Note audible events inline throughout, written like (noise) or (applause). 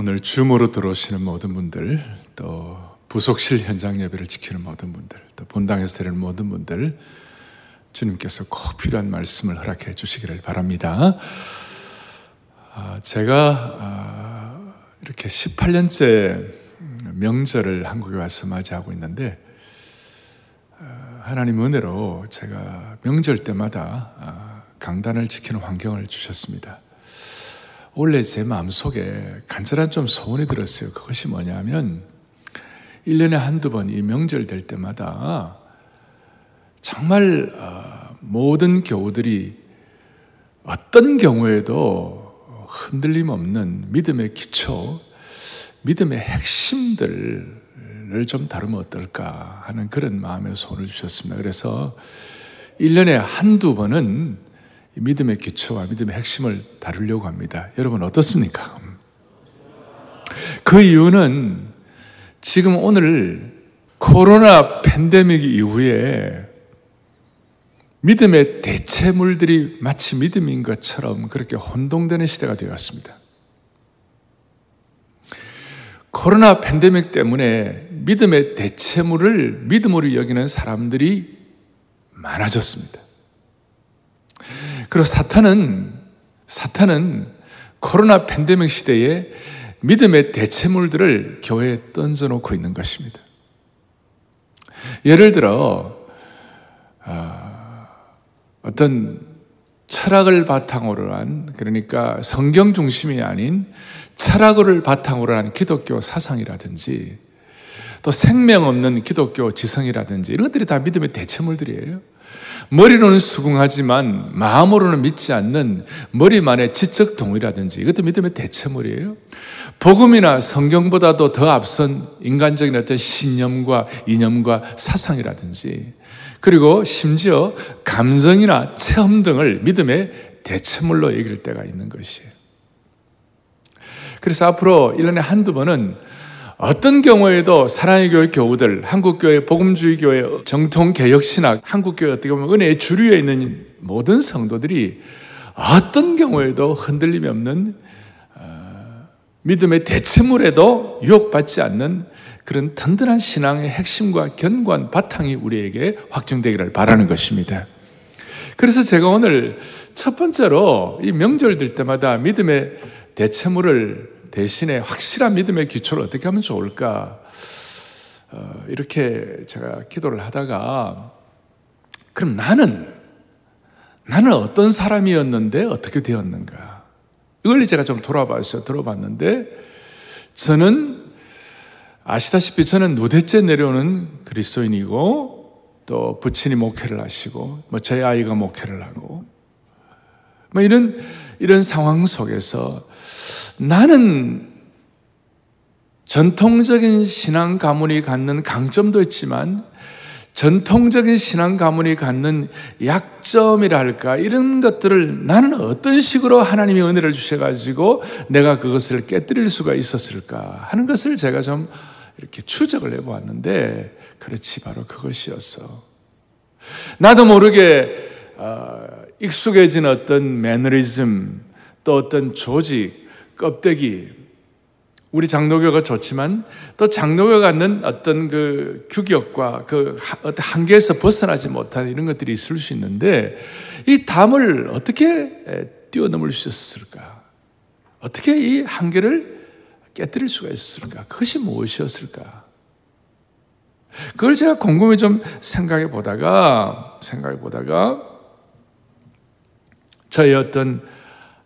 오늘 줌으로 들어오시는 모든 분들, 또 부속실 현장 예배를 지키는 모든 분들, 또 본당에서 드리는 모든 분들, 주님께서 꼭 필요한 말씀을 허락해 주시기를 바랍니다. 아, 제가 아, 이렇게 18년째 명절을 한국에 와서 맞이하고 있는데, 아, 하나님 은혜로 제가 명절 때마다 강단을 지키는 환경을 주셨습니다. 원래 제 마음속에 간절한 좀 소원이 들었어요. 그것이 뭐냐면 1년에 한두 번 이 명절 될 때마다 정말 어, 모든 교우들이 어떤 경우에도 흔들림 없는 믿음의 기초, 믿음의 핵심들을 좀 다루면 어떨까 하는 그런 마음의 소원을 주셨습니다. 그래서 1년에 한두 번은 믿음의 기초와 믿음의 핵심을 다루려고 합니다. 여러분 어떻습니까? 그 이유는 지금 오늘 코로나 팬데믹 이후에 믿음의 대체물들이 마치 믿음인 것처럼 그렇게 혼동되는 시대가 되었습니다. 코로나 팬데믹 때문에 믿음의 대체물을 믿음으로 여기는 사람들이 많아졌습니다. 그리고 사탄은, 사탄은 코로나 팬데믹 시대에 믿음의 대체물들을 교회에 던져놓고 있는 것입니다. 예를 들어, 어, 어떤 철학을 바탕으로 한, 그러니까 성경 중심이 아닌 철학을 바탕으로 한 기독교 사상이라든지, 또 생명 없는 기독교 지성이라든지, 이런 것들이 다 믿음의 대체물들이에요. 머리로는 수긍하지만 마음으로는 믿지 않는 머리만의 지적 동의라든지 이것도 믿음의 대체물이에요. 복음이나 성경보다도 더 앞선 인간적인 어떤 신념과 이념과 사상이라든지 그리고 심지어 감성이나 체험 등을 믿음의 대체물로 여길 때가 있는 것이에요. 그래서 앞으로 1년에 한두 번은 어떤 경우에도 사랑의 교회 교우들, 한국교회 복음주의 교회 정통 개혁 신학, 한국교회 어떻게 보면 은혜의 주류에 있는 모든 성도들이 어떤 경우에도 흔들림이 없는 어, 믿음의 대체물에도 유혹받지 않는 그런 든든한 신앙의 핵심과 견고한 바탕이 우리에게 확정되기를 바라는 것입니다. 그래서 제가 오늘 첫 번째로 이 명절들 때마다 믿음의 대체물을 대신에 확실한 믿음의 기초를 어떻게 하면 좋을까? 어, 이렇게 제가 기도를 하다가 그럼 나는 나는 어떤 사람이었는데 어떻게 되었는가? 이걸 제가 좀 돌아봤어요. 들어봤는데 저는 아시다시피 저는 누대째 내려오는 그리스도인이고 또 부친이 목회를 하시고 뭐 제 아이가 목회를 하고 뭐 이런 이런 상황 속에서 나는 전통적인 신앙 가문이 갖는 강점도 있지만 전통적인 신앙 가문이 갖는 약점이랄까 이런 것들을 나는 어떤 식으로 하나님이 은혜를 주셔가지고 내가 그것을 깨뜨릴 수가 있었을까 하는 것을 제가 좀 이렇게 추적을 해보았는데 그렇지 바로 그것이었어. 나도 모르게 어, 익숙해진 어떤 매너리즘 또 어떤 조직 껍데기, 우리 장로교가 좋지만 또 장로교가 갖는 어떤 그 규격과 그 한계에서 벗어나지 못한 이런 것들이 있을 수 있는데 이 담을 어떻게 뛰어넘을 수 있었을까? 어떻게 이 한계를 깨뜨릴 수가 있었을까? 그것이 무엇이었을까? 그걸 제가 곰곰이 좀 생각해 보다가 생각해 보다가 저의 어떤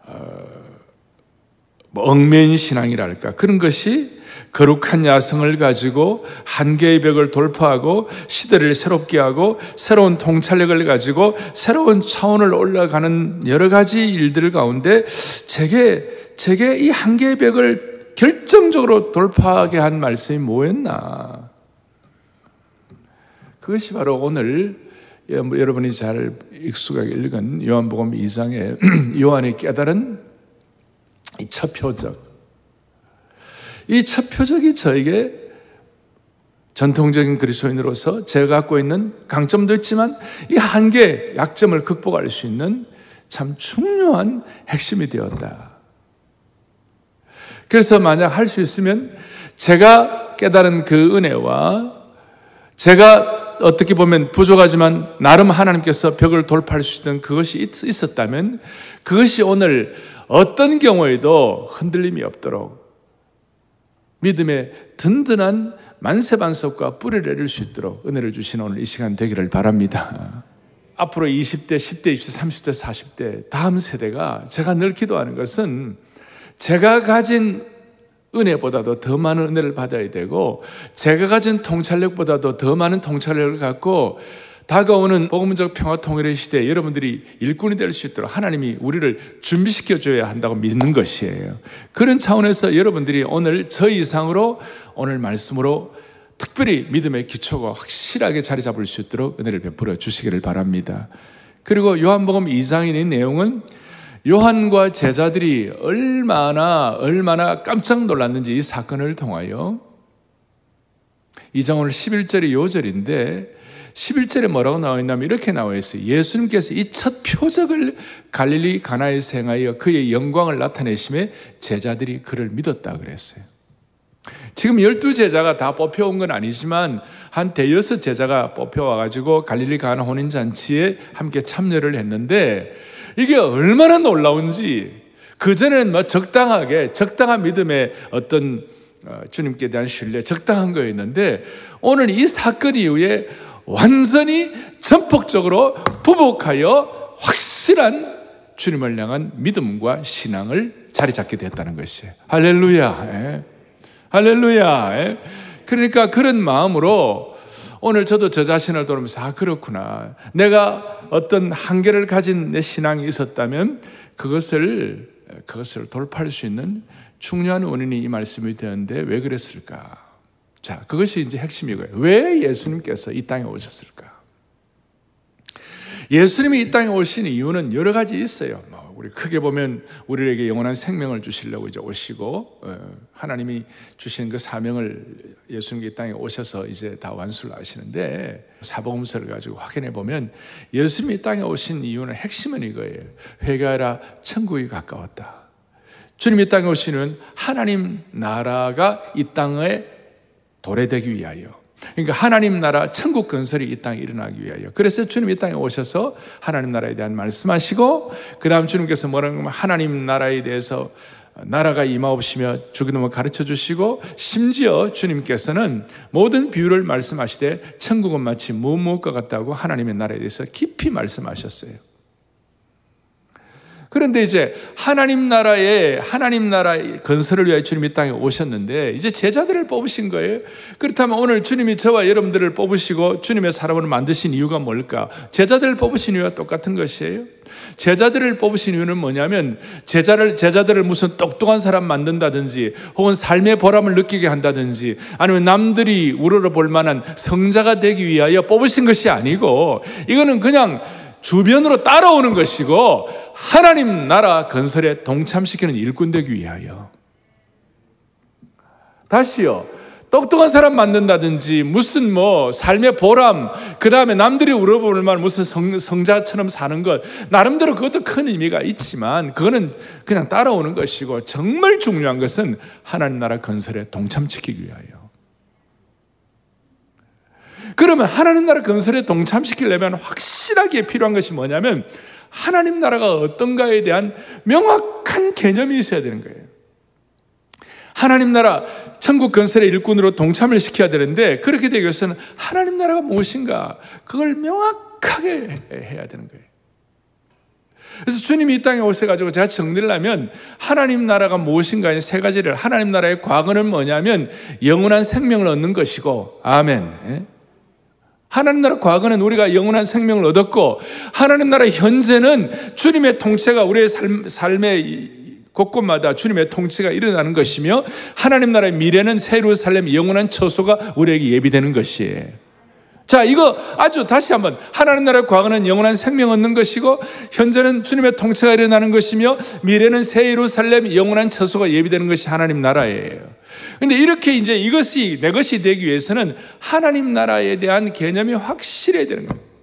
어, 뭐 얽매인 신앙이랄까 그런 것이 거룩한 야성을 가지고 한계의 벽을 돌파하고 시대를 새롭게 하고 새로운 통찰력을 가지고 새로운 차원을 올라가는 여러 가지 일들 가운데 제게 제게 이 한계의 벽을 결정적으로 돌파하게 한 말씀이 뭐였나? 그것이 바로 오늘 여러분이 잘 익숙하게 읽은 요한복음 2장의 (clears throat) 요한이 깨달은 이 첫 표적. 이 첫 표적이 저에게 전통적인 그리스도인으로서 제가 갖고 있는 강점도 있지만 이 한계, 약점을 극복할 수 있는 참 중요한 핵심이 되었다. 그래서 만약 할 수 있으면 제가 깨달은 그 은혜와 제가 어떻게 보면 부족하지만 나름 하나님께서 벽을 돌파할 수 있던 그것이 있었다면 그것이 오늘 어떤 경우에도 흔들림이 없도록 믿음의 든든한 만세반석과 뿌리를 내릴 수 있도록 은혜를 주시는 오늘 이 시간 되기를 바랍니다. 앞으로 20대, 10대, 20대, 30대, 40대 다음 세대가 제가 늘 기도하는 것은 제가 가진 은혜보다도 더 많은 은혜를 받아야 되고 제가 가진 통찰력보다도 더 많은 통찰력을 갖고 다가오는 복음적 평화 통일의 시대에 여러분들이 일꾼이 될 수 있도록 하나님이 우리를 준비시켜 줘야 한다고 믿는 것이에요. 그런 차원에서 여러분들이 오늘 저 이상으로 오늘 말씀으로 특별히 믿음의 기초가 확실하게 자리 잡을 수 있도록 은혜를 베풀어 주시기를 바랍니다. 그리고 요한복음 2장의 내용은 요한과 제자들이 얼마나 얼마나 깜짝 놀랐는지 이 사건을 통하여 2장 오늘 11절이 요절인데 11절에 뭐라고 나와 있냐면 이렇게 나와 있어요. 예수님께서 이 첫 표적을 갈릴리 가나에서 행하여 그의 영광을 나타내심에 제자들이 그를 믿었다 그랬어요. 지금 열두 제자가 다 뽑혀온 건 아니지만 한 대여섯 제자가 뽑혀와가지고 갈릴리 가나 혼인잔치에 함께 참여를 했는데 이게 얼마나 놀라운지 그전에는 뭐 적당하게 적당한 믿음의 어떤 어, 주님께 대한 신뢰 적당한 거였는데 오늘 이 사건 이후에 완전히 전폭적으로 부복하여 확실한 주님을 향한 믿음과 신앙을 자리 잡게 됐다는 것이에요. 할렐루야. 예. 할렐루야. 예. 그러니까 그런 마음으로 오늘 저도 저 자신을 돌면서 아 그렇구나. 내가 어떤 한계를 가진 내 신앙이 있었다면 그것을 그것을 돌파할 수 있는 중요한 원인이 이 말씀이 되었는데 왜 그랬을까? 자, 그것이 이제 핵심이고요. 왜 예수님께서 이 땅에 오셨을까? 예수님이 이 땅에 오신 이유는 여러 가지 있어요. 뭐 우리 크게 보면 우리에게 영원한 생명을 주시려고 이제 오시고 어, 하나님이 주신 그 사명을 예수님이 이 땅에 오셔서 이제 다 완수를 하시는데 사복음서를 가지고 확인해 보면 예수님이 이 땅에 오신 이유는 핵심은 이거예요. 회개하라 천국이 가까웠다. 주님이 땅에 오시는 하나님 나라가 이 땅에 도래되기 위하여. 그러니까 하나님 나라 천국 건설이 이 땅에 일어나기 위하여. 그래서 주님 이 땅에 오셔서 하나님 나라에 대한 말씀하시고 그 다음 주님께서 뭐라고 하면 하나님 나라에 대해서 나라가 임하옵시며 주기도을 가르쳐 주시고 심지어 주님께서는 모든 비유를 말씀하시되 천국은 마치 무엇무엇과 같다고 하나님의 나라에 대해서 깊이 말씀하셨어요. 그런데 이제 하나님 나라에 하나님 나라 건설을 위해 주님이 땅에 오셨는데 이제 제자들을 뽑으신 거예요. 그렇다면 오늘 주님이 저와 여러분들을 뽑으시고 주님의 사람을 만드신 이유가 뭘까? 제자들을 뽑으신 이유가 똑같은 것이에요. 제자들을 뽑으신 이유는 뭐냐면 제자를 제자들을 무슨 똑똑한 사람 만든다든지 혹은 삶의 보람을 느끼게 한다든지 아니면 남들이 우러러 볼 만한 성자가 되기 위하여 뽑으신 것이 아니고 이거는 그냥 주변으로 따라오는 것이고 하나님 나라 건설에 동참시키는 일꾼 되기 위하여. 다시요. 똑똑한 사람 만든다든지 무슨 뭐 삶의 보람 그 다음에 남들이 울어볼 만 무슨 성, 성자처럼 사는 것 나름대로 그것도 큰 의미가 있지만 그거는 그냥 따라오는 것이고 정말 중요한 것은 하나님 나라 건설에 동참시키기 위하여 그러면 하나님 나라 건설에 동참시키려면 확실하게 필요한 것이 뭐냐면 하나님 나라가 어떤가에 대한 명확한 개념이 있어야 되는 거예요. 하나님 나라 천국 건설의 일꾼으로 동참을 시켜야 되는데 그렇게 되기 위해서는 하나님 나라가 무엇인가 그걸 명확하게 해야 되는 거예요. 그래서 주님이 이 땅에 오셔가지고 제가 정리를 하면 하나님 나라가 무엇인가 세 가지를 하나님 나라의 과거는 뭐냐면 영원한 생명을 얻는 것이고 아멘. 예? 하나님 나라 과거는 우리가 영원한 생명을 얻었고 하나님 나라 현재는 주님의 통치가 우리의 삶, 삶의 곳곳마다 주님의 통치가 일어나는 것이며 하나님 나라의 미래는 새로 살렘 영원한 처소가 우리에게 예비되는 것이에요. 자, 이거 아주 다시 한번 하나님 나라의 과거는 영원한 생명 얻는 것이고 현재는 주님의 통치가 일어나는 것이며 미래는 새 예루살렘 영원한 처소가 예비되는 것이 하나님 나라예요. 근데 이렇게 이제 이것이 내 것이 되기 위해서는 하나님 나라에 대한 개념이 확실해야 되는 겁니다.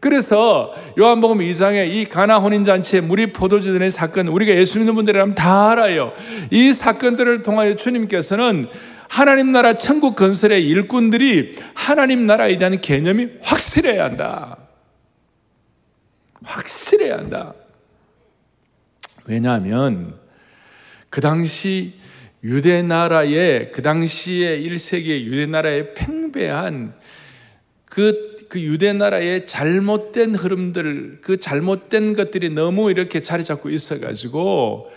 그래서 요한복음 2장에 이 가나 혼인 잔치에 물이 포도주 되는 사건 우리가 예수 믿는 분들이라면 다 알아요. 이 사건들을 통하여 주님께서는 하나님 나라 천국 건설의 일꾼들이 하나님 나라에 대한 개념이 확실해야 한다. 확실해야 한다. 왜냐하면 그 당시 유대 나라의 그 당시에 1세기의 유대 나라의 팽배한 그, 그 유대 나라의 잘못된 흐름들, 그 잘못된 것들이 너무 이렇게 자리 잡고 있어가지고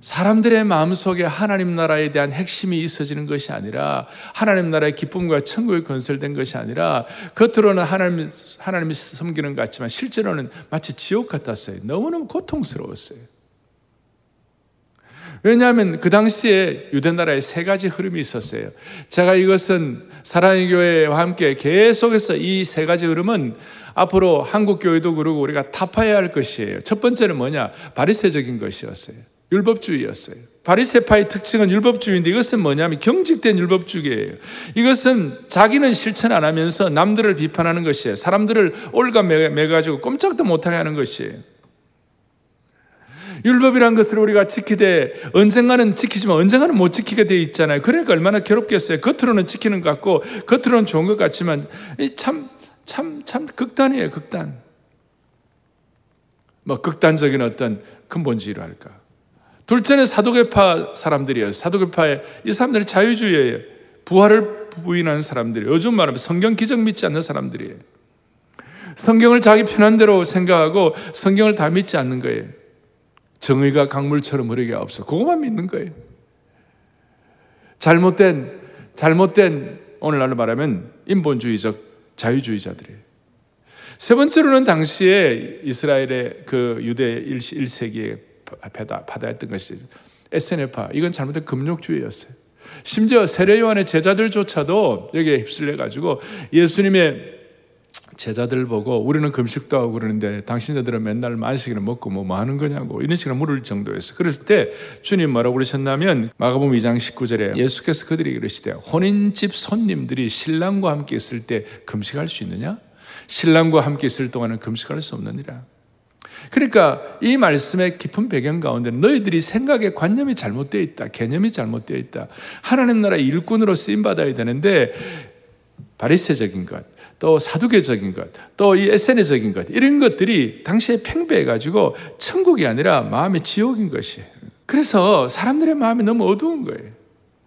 사람들의 마음속에 하나님 나라에 대한 핵심이 있어지는 것이 아니라 하나님 나라의 기쁨과 천국이 건설된 것이 아니라 겉으로는 하나님, 하나님을 섬기는 것 같지만 실제로는 마치 지옥 같았어요. 너무너무 고통스러웠어요. 왜냐하면 그 당시에 유대 나라에 세 가지 흐름이 있었어요. 제가 이것은 사랑의 교회와 함께 계속해서 이 세 가지 흐름은 앞으로 한국 교회도 그러고 우리가 타파해야 할 것이에요. 첫 번째는 뭐냐? 바리새적인 것이었어요. 율법주의였어요. 바리새파의 특징은 율법주의인데 이것은 뭐냐면 경직된 율법주의예요. 이것은 자기는 실천 안 하면서 남들을 비판하는 것이에요. 사람들을 올가 매가지고 꼼짝도 못하게 하는 것이에요. 율법이란 것을 우리가 지키되 언젠가는 지키지만 언젠가는 못 지키게 돼 있잖아요. 그러니까 얼마나 괴롭겠어요. 겉으로는 지키는 것 같고 겉으로는 좋은 것 같지만 참 참 참 극단이에요. 극단. 뭐 극단적인 어떤 근본주의로 할까. 둘째는 사도계파 사람들이에요. 사도계파의 이 사람들은 자유주의예요. 부활을 부인하는 사람들이에요. 요즘 말하면 성경 기적 믿지 않는 사람들이에요. 성경을 자기 편한 대로 생각하고 성경을 다 믿지 않는 거예요. 정의가 강물처럼 흐르게 없어. 그것만 믿는 거예요. 잘못된, 잘못된, 오늘날로 말하면 인본주의적 자유주의자들이에요. 세 번째로는 당시에 이스라엘의 그 유대 1세기에 받아했던 것이 SNF파. 이건 잘못된 금욕주의였어요. 심지어 세례 요한의 제자들조차도 여기에 휩쓸려 가지고 예수님의 제자들 보고 우리는 금식도 하고 그러는데 당신들은 맨날 만식이나 먹고 뭐, 뭐 하는 거냐고 이런 식으로 물을 정도였어. 그랬을 때 주님 뭐라고 그러셨냐면 마가복음 2장 19절에 예수께서 그들이 그러시되 혼인집 손님들이 신랑과 함께 있을 때 금식할 수 있느냐? 신랑과 함께 있을 동안은 금식할 수 없느니라. 그러니까 이 말씀의 깊은 배경 가운데 너희들이 생각의 관념이 잘못되어 있다. 개념이 잘못되어 있다. 하나님 나라 일꾼으로 쓰임 받아야 되는데 바리새적인 것, 또 사두개적인 것, 또 이 에세네적인 것, 이런 것들이 당시에 팽배해 가지고 천국이 아니라 마음의 지옥인 것이에요. 그래서 사람들의 마음이 너무 어두운 거예요.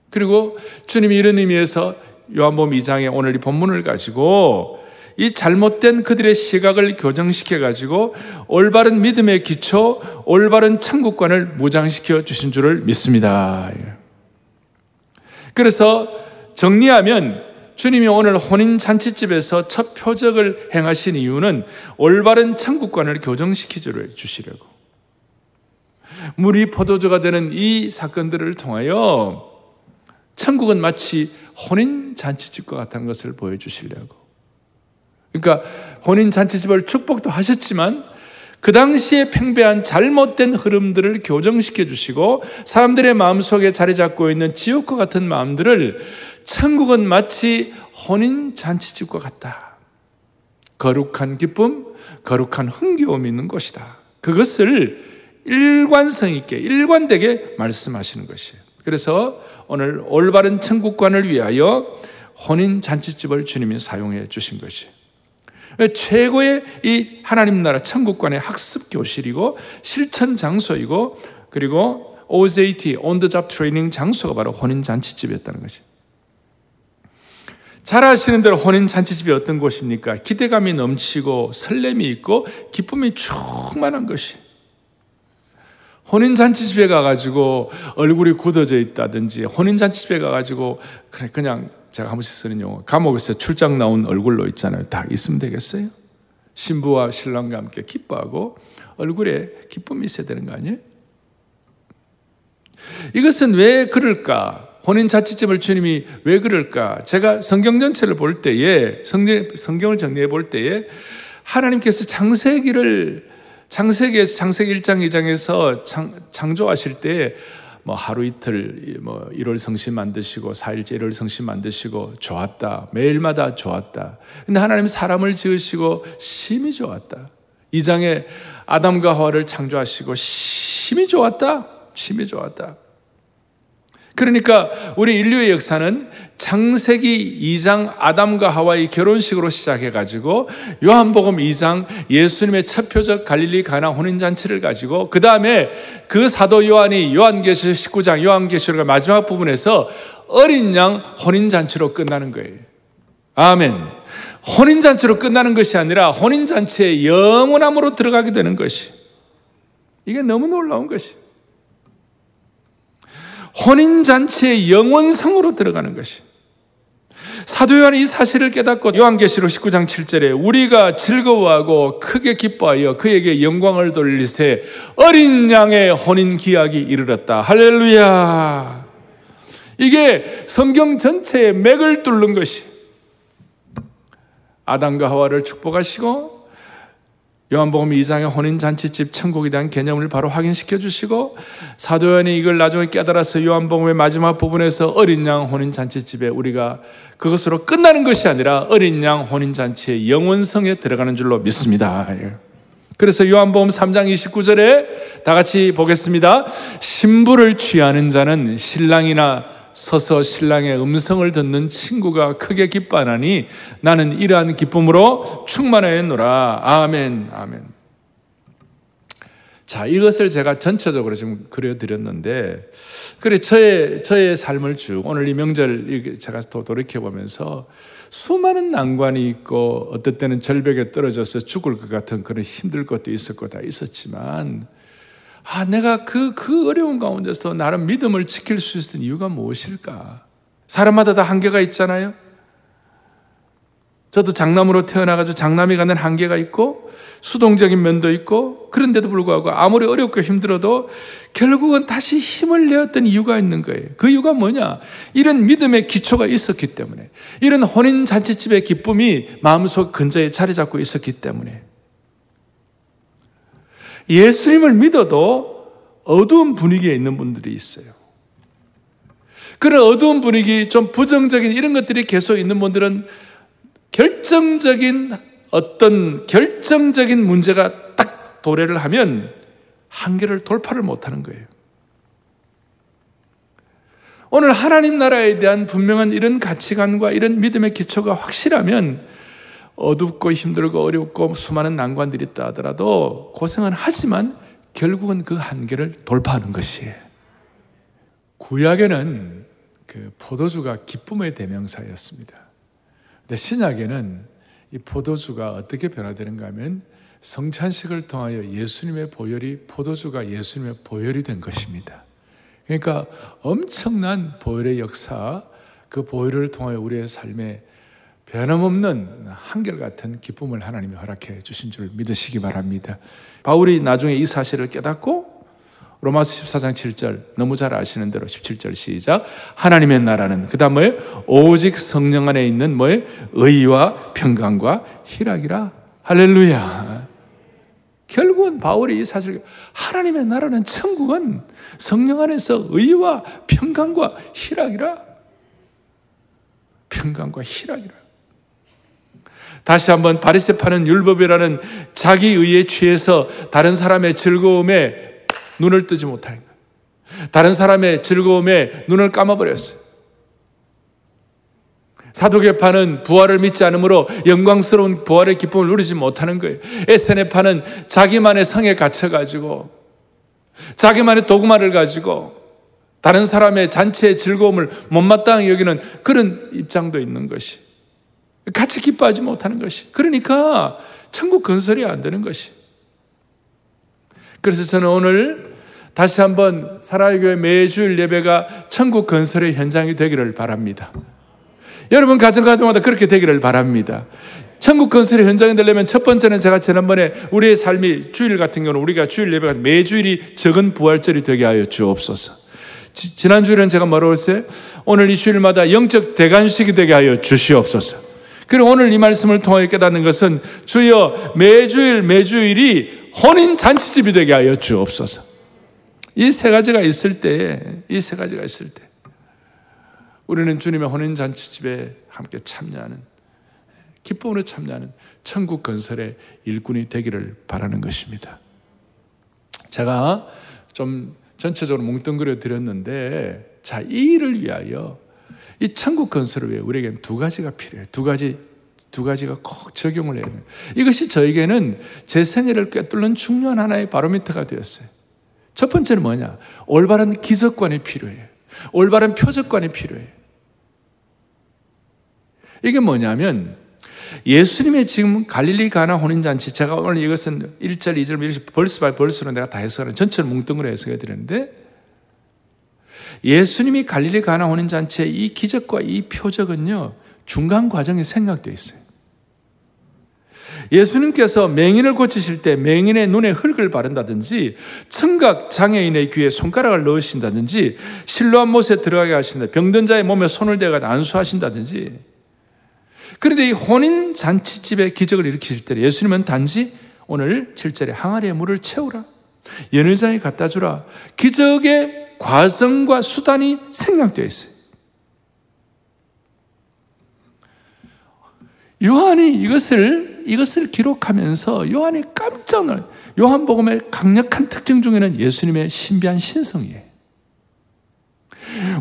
그리고 주님이 이런 의미에서 요한복음 2장에 오늘 이 본문을 가지고 이 잘못된 그들의 시각을 교정시켜 가지고 올바른 믿음의 기초, 올바른 천국관을 무장시켜 주신 줄을 믿습니다. 그래서 정리하면 주님이 오늘 혼인 잔치집에서 첫 표적을 행하신 이유는 올바른 천국관을 교정시켜 주시려고. 물이 포도주가 되는 이 사건들을 통하여 천국은 마치 혼인 잔치집과 같다는 것을 보여주시려고. 그러니까 혼인 잔치집을 축복도 하셨지만 그 당시에 팽배한 잘못된 흐름들을 교정시켜 주시고 사람들의 마음속에 자리 잡고 있는 지옥과 같은 마음들을 천국은 마치 혼인 잔치집과 같다. 거룩한 기쁨, 거룩한 흥겨움이 있는 곳이다. 그것을 일관성 있게, 일관되게 말씀하시는 것이에요. 그래서 오늘 올바른 천국관을 위하여 혼인 잔치집을 주님이 사용해 주신 것이에요. 최고의 이 하나님 나라 천국관의 학습 교실이고 실천 장소이고 그리고 OJT, Job Training 장소가 바로 혼인 잔치집이었다는 것이. 잘 아시는 대로 혼인 잔치집이 어떤 곳입니까? 기대감이 넘치고 설렘이 있고 기쁨이 충만한 것이. 혼인 잔치집에 가가지고 얼굴이 굳어져 있다든지 혼인 잔치집에 가가지고 그냥 제가 한 번씩 쓰는 용어 감옥에서 출장 나온 얼굴로 있잖아요. 다 있으면 되겠어요? 신부와 신랑과 함께 기뻐하고 얼굴에 기쁨이 있어야 되는 거 아니에요? 이것은 왜 그럴까? 혼인 자치집을 주님이 왜 그럴까? 제가 성경 전체를 볼 때에 성경, 을 정리해 볼 때에 하나님께서 창세기를 창세기에서 창세기 1장 2장에서 창, 창조하실 때 뭐 하루 이틀 뭐 1월 성신 만드시고 4일째 1월 성신 만드시고 좋았다. 매일마다 좋았다. 근데 하나님 사람을 지으시고 심히 좋았다. 이 장에 아담과 하와를 창조하시고 심히 좋았다. 심히 좋았다. 그러니까 우리 인류의 역사는 창세기 2장 아담과 하와의 결혼식으로 시작해 가지고 요한복음 2장 예수님의 첫 표적 갈릴리 가나 혼인 잔치를 가지고 그다음에 그 사도 요한이 요한계시록 19장 요한계시록 마지막 부분에서 어린 양 혼인 잔치로 끝나는 거예요. 아멘. 혼인 잔치로 끝나는 것이 아니라 혼인 잔치에 영원함으로 들어가게 되는 것이 이게 너무 놀라운 것이 혼인잔치의 영원성으로 들어가는 것이. 사도 요한이 이 사실을 깨닫고 요한계시록 19장 7절에 우리가 즐거워하고 크게 기뻐하여 그에게 영광을 돌리세 어린 양의 혼인 기약이 이르렀다. 할렐루야. 이게 성경 전체의 맥을 뚫는 것이 아담과 하와를 축복하시고 요한복음 2장의 혼인잔치집 천국에 대한 개념을 바로 확인시켜 주시고 사도연이 이걸 나중에 깨달아서 요한복음의 마지막 부분에서 어린 양 혼인잔치집에 우리가 그것으로 끝나는 것이 아니라 어린 양 혼인잔치의 영원성에 들어가는 줄로 믿습니다. 예. 그래서 요한복음 3장 29절에 다 같이 보겠습니다. 신부를 취하는 자는 신랑이나 서서 신랑의 음성을 듣는 친구가 크게 기뻐하니 나는 이러한 기쁨으로 충만하였노라. 아멘, 아멘. 자, 이것을 제가 전체적으로 지금 그려드렸는데, 그래, 저의, 저의 삶을 쭉, 오늘 이 명절 제가 또 돌이켜보면서 수많은 난관이 있고, 어떨 때는 절벽에 떨어져서 죽을 것 같은 그런 힘들 것도 있었고 다 있었지만, 아, 내가 그, 그 어려운 가운데서 나름 믿음을 지킬 수 있었던 이유가 무엇일까? 사람마다 다 한계가 있잖아요? 저도 장남으로 태어나가지고 장남이 가는 한계가 있고, 수동적인 면도 있고, 그런데도 불구하고 아무리 어렵고 힘들어도 결국은 다시 힘을 내었던 이유가 있는 거예요. 그 이유가 뭐냐? 이런 믿음의 기초가 있었기 때문에, 이런 혼인잔치집의 기쁨이 마음속 근저에 자리 잡고 있었기 때문에, 예수님을 믿어도 어두운 분위기에 있는 분들이 있어요. 그런 어두운 분위기, 좀 부정적인 이런 것들이 계속 있는 분들은 결정적인 어떤 결정적인 문제가 딱 도래를 하면 한계를 돌파를 못하는 거예요. 오늘 하나님 나라에 대한 분명한 이런 가치관과 이런 믿음의 기초가 확실하면 어둡고 힘들고 어렵고 수많은 난관들이 있다 하더라도 고생은 하지만 결국은 그 한계를 돌파하는 것이에요. 구약에는 그 포도주가 기쁨의 대명사였습니다. 근데 신약에는 이 포도주가 어떻게 변화되는가 하면 성찬식을 통하여 예수님의 보혈이 포도주가 예수님의 보혈이 된 것입니다. 그러니까 엄청난 보혈의 역사, 그 보혈을 통하여 우리의 삶에 변함없는 한결같은 기쁨을 하나님이 허락해 주신 줄 믿으시기 바랍니다. 바울이 나중에 이 사실을 깨닫고 로마서 14장 7절 너무 잘 아시는 대로 17절 시작 하나님의 나라는 그 다음 뭐예요? 오직 성령 안에 있는 뭐예요? 의와 평강과 희락이라 할렐루야. 결국은 바울이 이 사실 하나님의 나라는 천국은 성령 안에서 의와 평강과 희락이라 평강과 희락이라 다시 한번 바리새파는 율법이라는 자기 의에 취해서 다른 사람의 즐거움에 눈을 뜨지 못하는 거예요. 다른 사람의 즐거움에 눈을 감아버렸어요. 사도계파는 부활을 믿지 않으므로 영광스러운 부활의 기쁨을 누리지 못하는 거예요. 에세네파는 자기만의 성에 갇혀가지고 자기만의 도구마를 가지고 다른 사람의 잔치의 즐거움을 못마땅히 여기는 그런 입장도 있는 것이 같이 기뻐하지 못하는 것이. 그러니까 천국 건설이 안 되는 것이. 그래서 저는 오늘 다시 한번 사랑의 교회 매주일 예배가 천국 건설의 현장이 되기를 바랍니다. 여러분 가정 가정마다 그렇게 되기를 바랍니다. 천국 건설의 현장이 되려면 첫 번째는 제가 지난번에 우리의 삶이 주일 같은 경우는 우리가 주일 예배가 매주일이 적은 부활절이 되게 하여 주옵소서. 지난 주일은 제가 뭐라고 했어요? 오늘 이 주일마다 영적 대관식이 되게 하여 주시옵소서. 그리고 오늘 이 말씀을 통하여 깨닫는 것은 주여 매주일 매주일이 혼인 잔치집이 되게 하여 주옵소서. 이 세 가지가 있을 때, 이세 가지가 있을 때, 우리는 주님의 혼인 잔치집에 함께 참여하는, 기쁨으로 참여하는 천국 건설의 일꾼이 되기를 바라는 것입니다. 제가 좀 전체적으로 뭉뚱그려 드렸는데, 자, 이 일을 위하여, 이 천국 건설을 위해 우리에게는 두 가지가 필요해요. 두 가지, 두 가지가 꼭 적용을 해야 돼요. 이것이 저에게는 제 생애를 꿰뚫는 중요한 하나의 바로미터가 되었어요. 첫 번째는 뭐냐? 올바른 기적관이 필요해요. 올바른 표적관이 필요해요. 이게 뭐냐면 예수님의 지금 갈릴리 가나 혼인잔치 제가 오늘 이것은 1절, 2절, verse by verse로 내가 다 해석하는 전체를 뭉뚱그려 해석해 드렸는데 예수님이 갈릴리 가나 혼인잔치의 이 기적과 이 표적은요 중간 과정이 생각되어 있어요. 예수님께서 맹인을 고치실 때 맹인의 눈에 흙을 바른다든지 청각 장애인의 귀에 손가락을 넣으신다든지 실로한 못에 들어가게 하신다. 병든 자의 몸에 손을 대가 안수하신다든지 그런데 이 혼인 잔치집에 기적을 일으키실 때 예수님은 단지 오늘 7절에 항아리에 물을 채우라. 연회장에 갖다 주라. 기적의 과정과 수단이 생략되어 있어요. 요한이 이것을 이것을 기록하면서 요한이 깜짝 놀 요한복음의 강력한 특징 중에는 예수님의 신비한 신성이에요.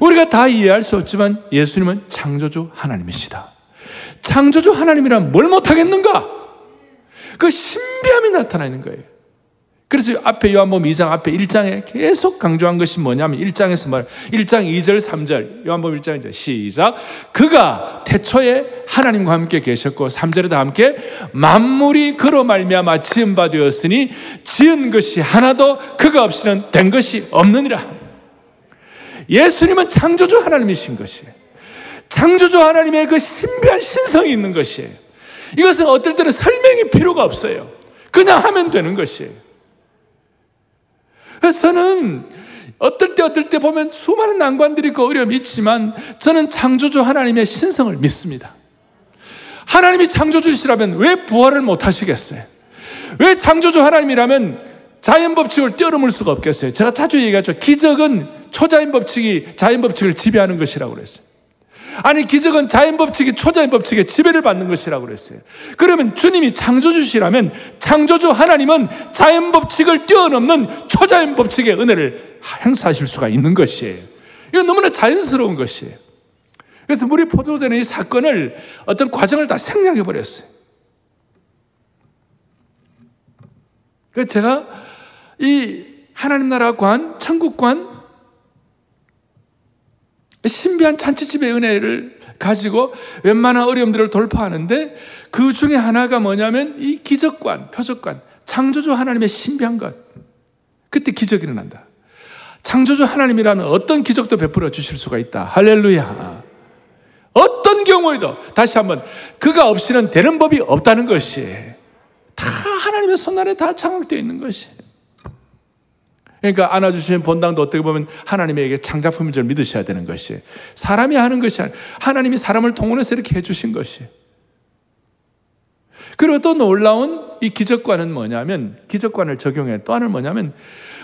우리가 다 이해할 수 없지만 예수님은 창조주 하나님이시다. 창조주 하나님이란 뭘 못하겠는가? 그 신비함이 나타나 있는 거예요. 그래서 앞에 요한복음 2장 앞에 1장에 계속 강조한 것이 뭐냐면 1장에서 말 1장 2절 3절 요한복음 1장 이제 시작 그가 태초에 하나님과 함께 계셨고 3절에도 함께 만물이 그로 말미암아 지은 바 되었으니 지은 것이 하나도 그가 없이는 된 것이 없느니라. 예수님은 창조주 하나님이신 것이에요. 창조주 하나님의 그 신비한 신성이 있는 것이에요. 이것은 어떨 때는 설명이 필요가 없어요. 그냥 하면 되는 것이에요. 그래서 저는 어떨 때 어떨 때 보면 수많은 난관들이 있고 어려움이 있지만 저는 창조주 하나님의 신성을 믿습니다. 하나님이 창조주시라면 왜 부활을 못 하시겠어요? 왜 창조주 하나님이라면 자연 법칙을 뛰어넘을 수가 없겠어요? 제가 자주 얘기하죠. 기적은 초자연 법칙이 자연 법칙을 지배하는 것이라고 그랬어요. 아니 기적은 자연 법칙이 초자연 법칙의 지배를 받는 것이라고 그랬어요. 그러면 주님이 창조주시라면 창조주 하나님은 자연 법칙을 뛰어넘는 초자연 법칙의 은혜를 행사하실 수가 있는 것이에요. 이건 너무나 자연스러운 것이에요. 그래서 물이 포도전의 이 사건을 어떤 과정을 다 생략해 버렸어요. 그래서 제가 이 하나님 나라 관, 천국 관, 신비한 잔치집의 은혜를 가지고 웬만한 어려움들을 돌파하는데 그 중에 하나가 뭐냐면 이 기적관, 표적관, 창조주 하나님의 신비한 것. 그때 기적이 일어난다. 창조주 하나님이라는 어떤 기적도 베풀어 주실 수가 있다. 할렐루야. 어떤 경우에도 다시 한번 그가 없이는 되는 법이 없다는 것이 다 하나님의 손안에 다 장악되어 있는 것이. 그러니까 안아주시는 본당도 어떻게 보면 하나님에게 창작품인 줄 믿으셔야 되는 것이 사람이 하는 것이 아니라 하나님이 사람을 동원해서 이렇게 해주신 것이 그리고 또 놀라운 이 기적관은 뭐냐면 기적관을 적용해 또 하나는 뭐냐면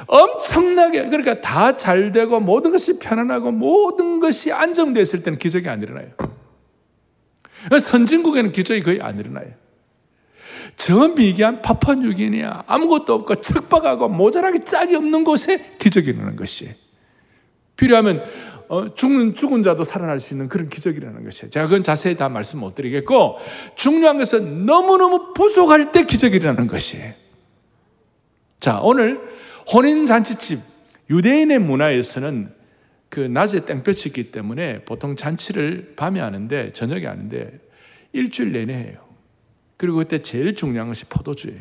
엄청나게 그러니까 다 잘 되고 모든 것이 편안하고 모든 것이 안정됐을 때는 기적이 안 일어나요. 선진국에는 기적이 거의 안 일어나요. 저 미개한 파파뉴기니아 아무것도 없고 척박하고 모자라기 짝이 없는 곳에 기적이 일어나는 것이 필요하면 어, 죽는 죽은 자도 살아날 수 있는 그런 기적이라는 것이에요. 제가 그건 자세히 다 말씀 못 드리겠고 중요한 것은 너무너무 부족할 때 기적이 일어나는 것이에요. 자, 오늘 혼인 잔치집 유대인의 문화에서는 그 낮에 땡볕이 있기 때문에 보통 잔치를 밤에 하는데 저녁에 하는데 일주일 내내 해요. 그리고 그때 제일 중요한 것이 포도주예요.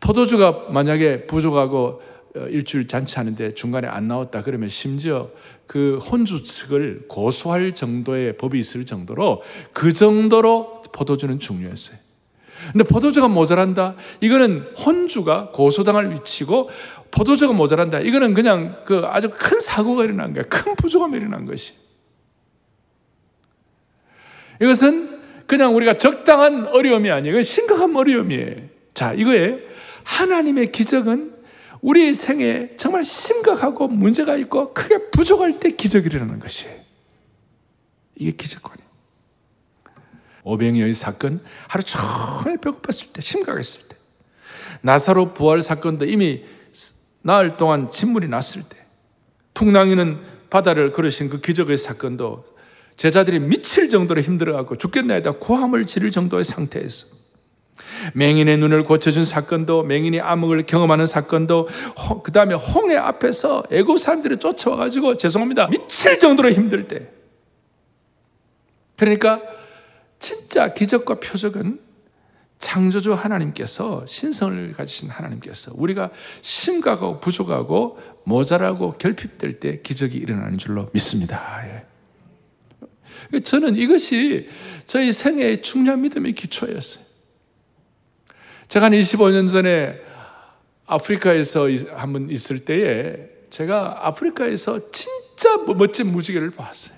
포도주가 만약에 부족하고 어, 일주일 잔치하는데 중간에 안 나왔다 그러면 심지어 그 혼주 측을 고소할 정도의 법이 있을 정도로 그 정도로 포도주는 중요했어요. 근데 포도주가 모자란다. 이거는 혼주가 고소당할 위치고 포도주가 모자란다. 이거는 그냥 그 아주 큰 사고가 일어난 거야. 큰 부족함이 일어난 것이. 이것은 그냥 우리가 적당한 어려움이 아니에요. 심각한 어려움이에요. 자, 이거에 하나님의 기적은 우리 생에 정말 심각하고 문제가 있고 크게 부족할 때 기적이 일어나는 것이에요. 이게 기적권이에요. 오병이어의 사건, 하루 종일 배고팠을 때, 심각했을 때. 나사로 부활 사건도 이미 나흘 동안 침물이 났을 때. 풍랑이는 바다를 걸으신 그 기적의 사건도 제자들이 미칠 정도로 힘들어하고 죽겠나이다 고함을 지를 정도의 상태에서 맹인의 눈을 고쳐준 사건도 맹인이 암흑을 경험하는 사건도 그 다음에 홍해 앞에서 애굽 사람들이 쫓아와가지고 죄송합니다 미칠 정도로 힘들 때 그러니까 진짜 기적과 표적은 창조주 하나님께서 신성을 가지신 하나님께서 우리가 심각하고 부족하고 모자라고 결핍될 때 기적이 일어나는 줄로 믿습니다. 예. 저는 이것이 저희 생애의 중요한 믿음의 기초였어요. 제가 한 25년 전에 아프리카에서 한번 있을 때에 제가 아프리카에서 진짜 멋진 무지개를 봤어요.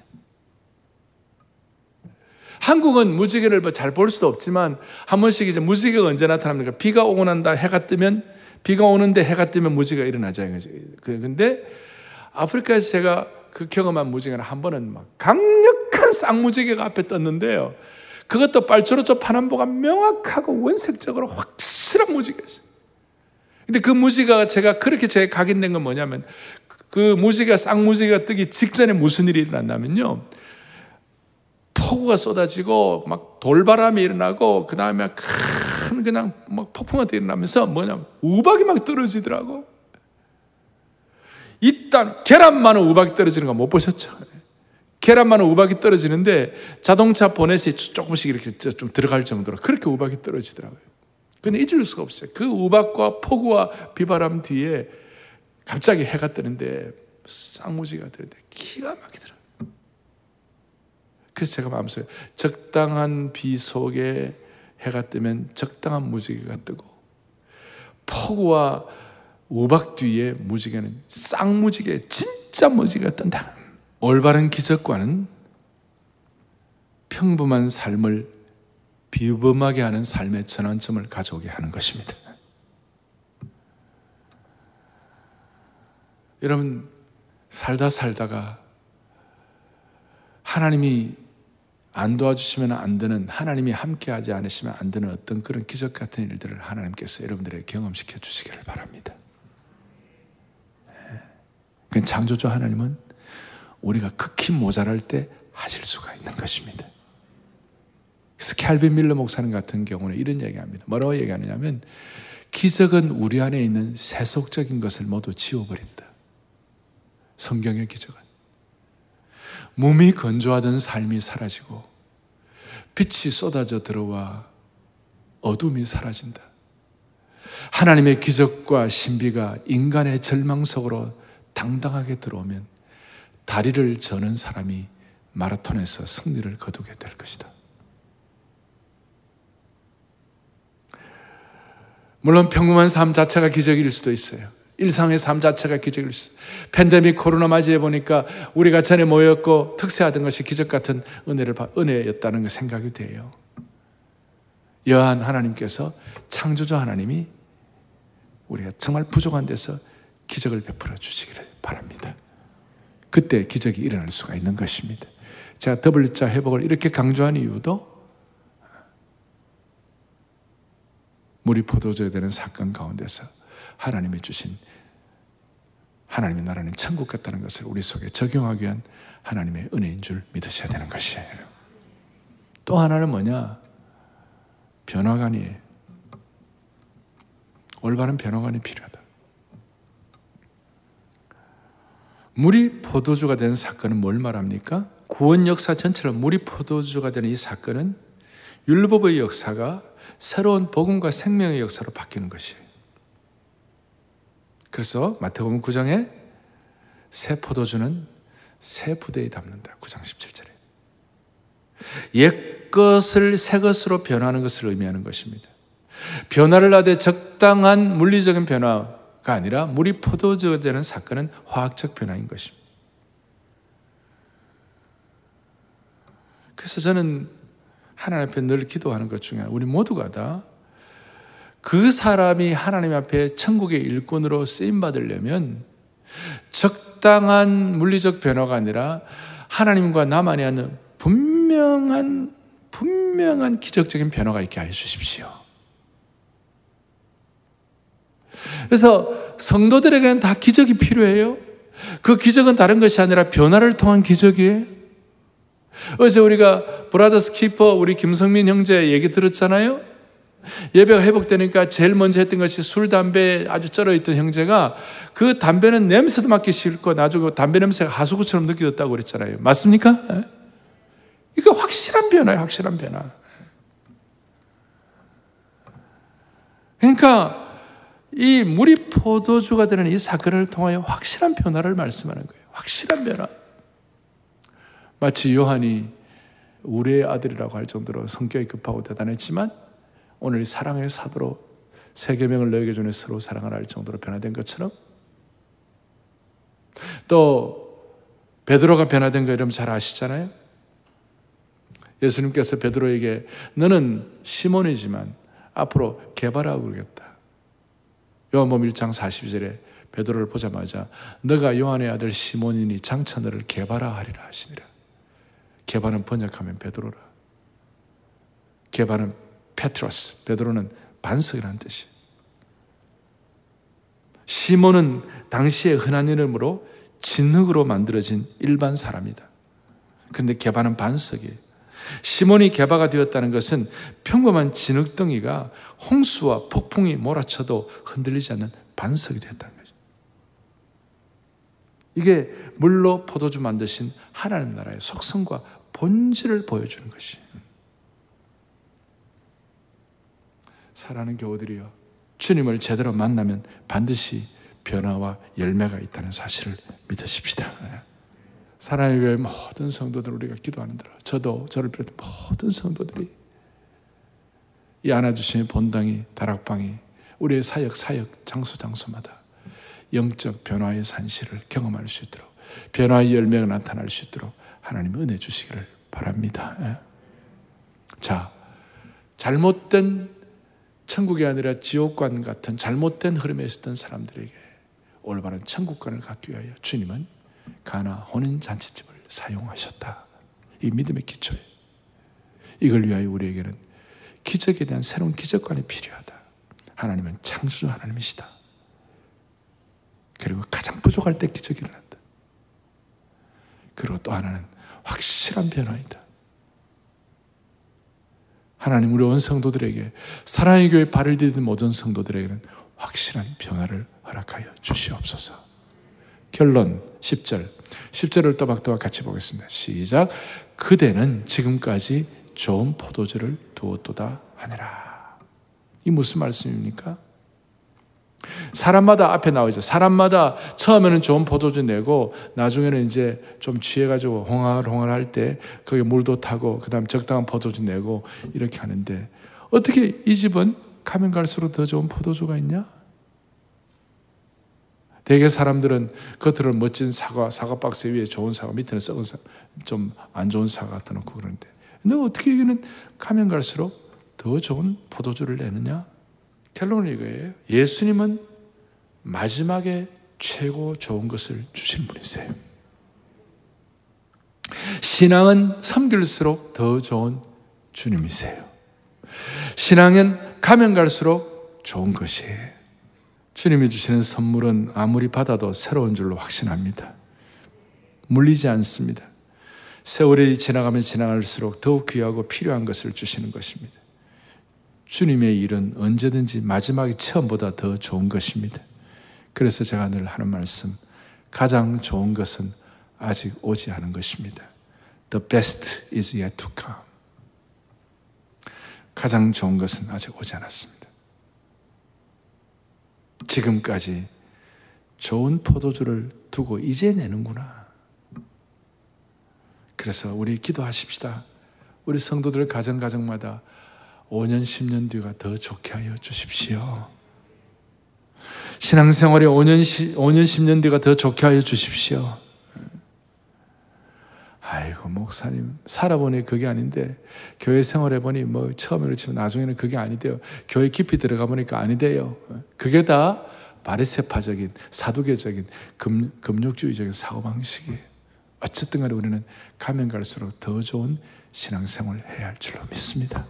한국은 무지개를 뭐 잘볼 수도 없지만 한 번씩 이제 무지개가 언제 나타납니까? 비가 오고 난다 해가 뜨면 비가 오는데 해가 뜨면 무지개가 일어나잖아요. 그, 근데 아프리카에서 제가 그 경험한 무지개는 한 번은 막 강력한 쌍무지개가 앞에 떴는데요. 그것도 빨주노초 파남보가 명확하고 원색적으로 확실한 무지개였어요. 근데 그 무지개가 제가 그렇게 제가 각인된 건 뭐냐면 그 무지개가 쌍무지개가 뜨기 직전에 무슨 일이 일어났냐면요. 폭우가 쏟아지고 막 돌바람이 일어나고 그 다음에 큰 그냥 막 폭풍 같은 일어나면서 뭐냐 우박이 막 떨어지더라고. 일단 계란만은 우박이 떨어지는 거 못 보셨죠? 계란만은 우박이 떨어지는데 자동차 보넷이 조금씩 이렇게 좀 들어갈 정도로 그렇게 우박이 떨어지더라고요. 근데 잊을 수가 없어요. 그 우박과 폭우와 비바람 뒤에 갑자기 해가 뜨는데 쌍무지가 뜨는데 기가 막히더라. 그래서 제가 마음속에 적당한 비 속에 해가 뜨면 적당한 무지개가 뜨고 폭우와 우박 뒤에 무지개는 쌍무지개 진짜 무지개가 뜬다. 올바른 기적과는 평범한 삶을 비범하게 하는 삶의 전환점을 가져오게 하는 것입니다. 여러분 살다 살다가 하나님이 안 도와주시면 안 되는 하나님이 함께하지 않으시면 안 되는 어떤 그런 기적 같은 일들을 하나님께서 여러분들에게 경험시켜 주시기를 바랍니다. 그 창조주 하나님은 우리가 극히 모자랄 때 하실 수가 있는 것입니다. 그래서 캘빈 밀러 목사님 같은 경우는 이런 얘기합니다. 뭐라고 얘기하느냐면 기적은 우리 안에 있는 세속적인 것을 모두 지워버린다. 성경의 기적은 몸이 건조하던 삶이 사라지고 빛이 쏟아져 들어와 어둠이 사라진다. 하나님의 기적과 신비가 인간의 절망 속으로 당당하게 들어오면 다리를 저는 사람이 마라톤에서 승리를 거두게 될 것이다. 물론 평범한 삶 자체가 기적일 수도 있어요. 일상의 삶 자체가 기적일 수. 팬데믹 코로나 맞이해 보니까 우리가 전에 모였고 특세하던 것이 기적 같은 은혜를 은혜였다는 거 생각이 돼요. 여한 하나님께서 창조주 하나님이 우리가 정말 부족한 데서 기적을 베풀어 주시기를 바랍니다. 그때 기적이 일어날 수가 있는 것입니다. 제가 더블자 회복을 이렇게 강조한 이유도 물이 포도주가 되는 사건 가운데서 하나님이 주신 하나님의 나라는 천국 같다는 것을 우리 속에 적용하기 위한 하나님의 은혜인 줄 믿으셔야 되는 것이에요. 또 하나는 뭐냐? 변화관이에요. 올바른 변화관이 필요하다. 물이 포도주가 된 사건은 뭘 말합니까? 구원 역사 전체로 물이 포도주가 되는 이 사건은 율법의 역사가 새로운 복음과 생명의 역사로 바뀌는 것이에요. 그래서 마태복음 9장에 새 포도주는 새 부대에 담는다. 9장 17절에. 옛 것을 새 것으로 변하는 것을 의미하는 것입니다. 변화를 하되 적당한 물리적인 변화 가 아니라 물이 포도주가 되는 사건은 화학적 변화인 것입니다. 그래서 저는 하나님 앞에 늘 기도하는 것 중에 우리 모두가 다 그 사람이 하나님 앞에 천국의 일꾼으로 쓰임 받으려면 적당한 물리적 변화가 아니라 하나님과 나만이 하는 분명한 분명한 기적적인 변화가 있게 하여 주십시오. 그래서 성도들에게는 다 기적이 필요해요. 그 기적은 다른 것이 아니라 변화를 통한 기적이에요. 어제 우리가 브라더스 키퍼 우리 김성민 형제 얘기 들었잖아요. 예배가 회복되니까 제일 먼저 했던 것이 술, 담배 아주 쩔어 있던 형제가 그 담배는 냄새도 맡기 싫고 나중에 담배 냄새가 하수구처럼 느껴졌다고 그랬잖아요. 맞습니까? 예? 이거 확실한 변화예요, 확실한 변화. 그러니까 이 물이 포도주가 되는 이 사건을 통하여 확실한 변화를 말씀하는 거예요. 확실한 변화. 마치 요한이 우리의 아들이라고 할 정도로 성격이 급하고 대단했지만 오늘 사랑의 사도로 세계명을 너에게 주는 서로 사랑을 할 정도로 변화된 것처럼 또 베드로가 변화된 거 여러분 잘 아시잖아요. 예수님께서 베드로에게 너는 시몬이지만 앞으로 개발하고 그러겠다. 요한복음 1장 42절에 베드로를 보자마자 너가 요한의 아들 시몬이니 장차 너를 개발하리라 하시니라. 개발은 번역하면 베드로라. 개발은 페트로스, 베드로는 반석이라는 뜻이 시몬은 당시의 흔한 이름으로 진흙으로 만들어진 일반 사람이다. 그런데 개바는 반석이에요. 시몬이 개바가 되었다는 것은 평범한 진흙덩이가 홍수와 폭풍이 몰아쳐도 흔들리지 않는 반석이 되었다는 거죠. 이게 물로 포도주 만드신 하나님 나라의 속성과 본질을 보여주는 것이. 사랑하는 교우들이요. 주님을 제대로 만나면 반드시 변화와 열매가 있다는 사실을 믿으십시다. 사랑의 교회 모든 성도들 우리가 기도하는 대로 저도 저를 비롯해 모든 성도들이 이 안아주심의 본당이 다락방이 우리의 사역 사역 장소 장소마다 영적 변화의 산실을 경험할 수 있도록 변화의 열매가 나타날 수 있도록 하나님 은혜 주시기를 바랍니다. 예. 자, 잘못된 천국이 아니라 지옥관 같은 잘못된 흐름에 있었던 사람들에게 올바른 천국관을 갖기 위하여 주님은 가나 혼인 잔치집을 사용하셨다. 이 믿음의 기초에 이걸 위하여 우리에게는 기적에 대한 새로운 기적관이 필요하다. 하나님은 창조주 하나님이시다. 그리고 가장 부족할 때 기적이 일어난다. 그리고 또 하나는 확실한 변화이다. 하나님 우리 온 성도들에게 사랑의 교회 발을 디딘 모든 성도들에게는 확실한 변화를 허락하여 주시옵소서. 결론 10절. 10절을 또박또박 같이 보겠습니다. 시작. 그대는 지금까지 좋은 포도주를 두었도다 하니라. 이 무슨 말씀입니까? 사람마다 앞에 나오죠. 사람마다 처음에는 좋은 포도주 내고 나중에는 이제 좀 취해가지고 홍할홍할 할때 거기에 물도 타고 그 다음 적당한 포도주 내고 이렇게 하는데 어떻게 이 집은 가면 갈수록 더 좋은 포도주가 있냐? 대개 사람들은 겉으로 멋진 사과, 사과 박스 위에 좋은 사과, 밑에는 썩은 사과, 좀 안 좋은 사과 갖다 놓고 그러는데. 근데 어떻게 여기는 가면 갈수록 더 좋은 포도주를 내느냐? 결론은 이거예요. 예수님은 마지막에 최고 좋은 것을 주신 분이세요. 신앙은 섬길수록 더 좋은 주님이세요. 신앙은 가면 갈수록 좋은 것이에요. 주님이 주시는 선물은 아무리 받아도 새로운 줄로 확신합니다. 물리지 않습니다. 세월이 지나가면 지나갈수록 더욱 귀하고 필요한 것을 주시는 것입니다. 주님의 일은 언제든지 마지막이 처음보다 더 좋은 것입니다. 그래서 제가 늘 하는 말씀, 가장 좋은 것은 아직 오지 않은 것입니다. The best is yet to come. 가장 좋은 것은 아직 오지 않았습니다. 지금까지 좋은 포도주를 두고 이제 내는구나. 그래서 우리 기도하십시다. 우리 성도들 가정 가정마다 5년, 10년 뒤가 더 좋게 하여 주십시오. 신앙생활이 5년, 5년, 10 년 뒤가 더 좋게 하여 주십시오. 아이고 목사님 살아보니 그게 아닌데 교회 생활해 보니 뭐 처음에 그렇지만 나중에는 그게 아니대요. 교회 깊이 들어가 보니까 아니대요. 그게 다 바리세파적인 사두개적인 금, 금욕주의적인 사고 방식이에요. 어쨌든 간에 우리는 가면 갈수록 더 좋은 신앙생활을 해야 할 줄로 믿습니다.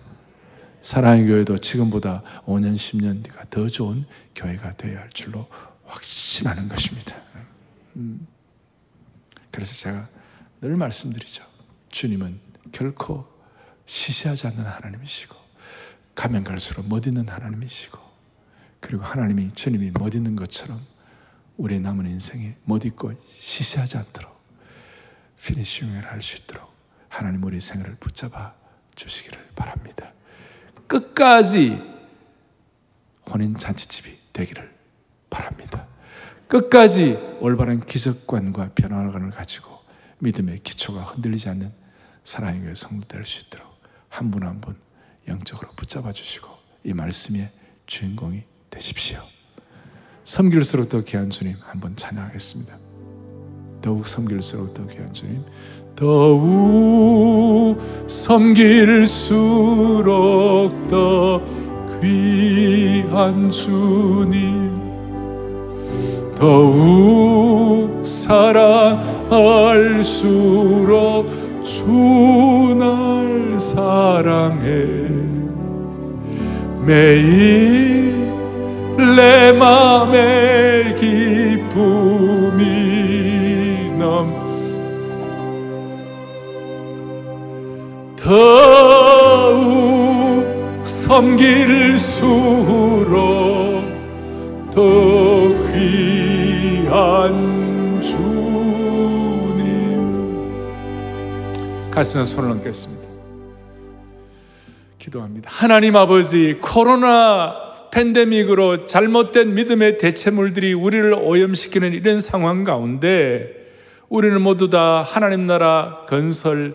사랑의 교회도 지금보다 5년, 10년 뒤가 더 좋은 교회가 되어야 할 줄로 확신하는 것입니다. 음. 그래서 제가 늘 말씀드리죠. 주님은 결코 시시하지 않는 하나님이시고, 가면 갈수록 못 있는 하나님이시고, 그리고 하나님이 주님이 못 있는 것처럼 우리 남은 인생에 못 있고 시시하지 않도록 피니쉬잉을 할 수 있도록 하나님 우리 생애를 붙잡아 주시기를 바랍니다. 끝까지 혼인 잔치집이 되기를 바랍니다. 끝까지 올바른 기적관과 변화관을 가지고 믿음의 기초가 흔들리지 않는 사랑의 교회 성도 될 수 있도록 한 분 한 분 영적으로 붙잡아 주시고 이 말씀의 주인공이 되십시오. 섬길수록 더 귀한 주님 한번 찬양하겠습니다. 더욱 섬길수록 더 귀한 주님 더욱 섬길수록 더 귀한 주님 더욱 사랑할수록 주 날 사랑해. 매일 내 맘에 기쁨이 넘 더욱 섬길수록 더 귀한 주님. 가슴에 손을 얹겠습니다. 기도합니다. 하나님 아버지 코로나 팬데믹으로 잘못된 믿음의 대체물들이 우리를 오염시키는 이런 상황 가운데 우리는 모두 다 하나님 나라 건설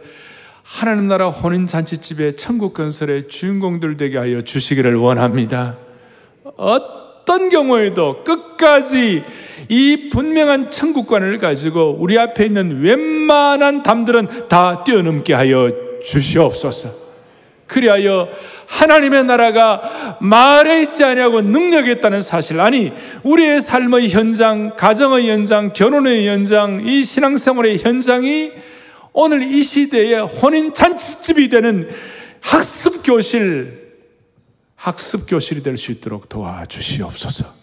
하나님 나라 혼인 잔치집의 천국 건설의 주인공들 되게 하여 주시기를 원합니다. 어떤 경우에도 끝까지 이 분명한 천국관을 가지고 우리 앞에 있는 웬만한 담들은 다 뛰어넘게 하여 주시옵소서. 그리하여 하나님의 나라가 마을에 있지 아니하고 능력이 있다는 사실 아니 우리의 삶의 현장, 가정의 현장, 결혼의 현장, 이 신앙생활의 현장이 오늘 이 시대의 혼인 잔치집이 되는 학습 교실, 학습 교실이 될 수 있도록 도와주시옵소서.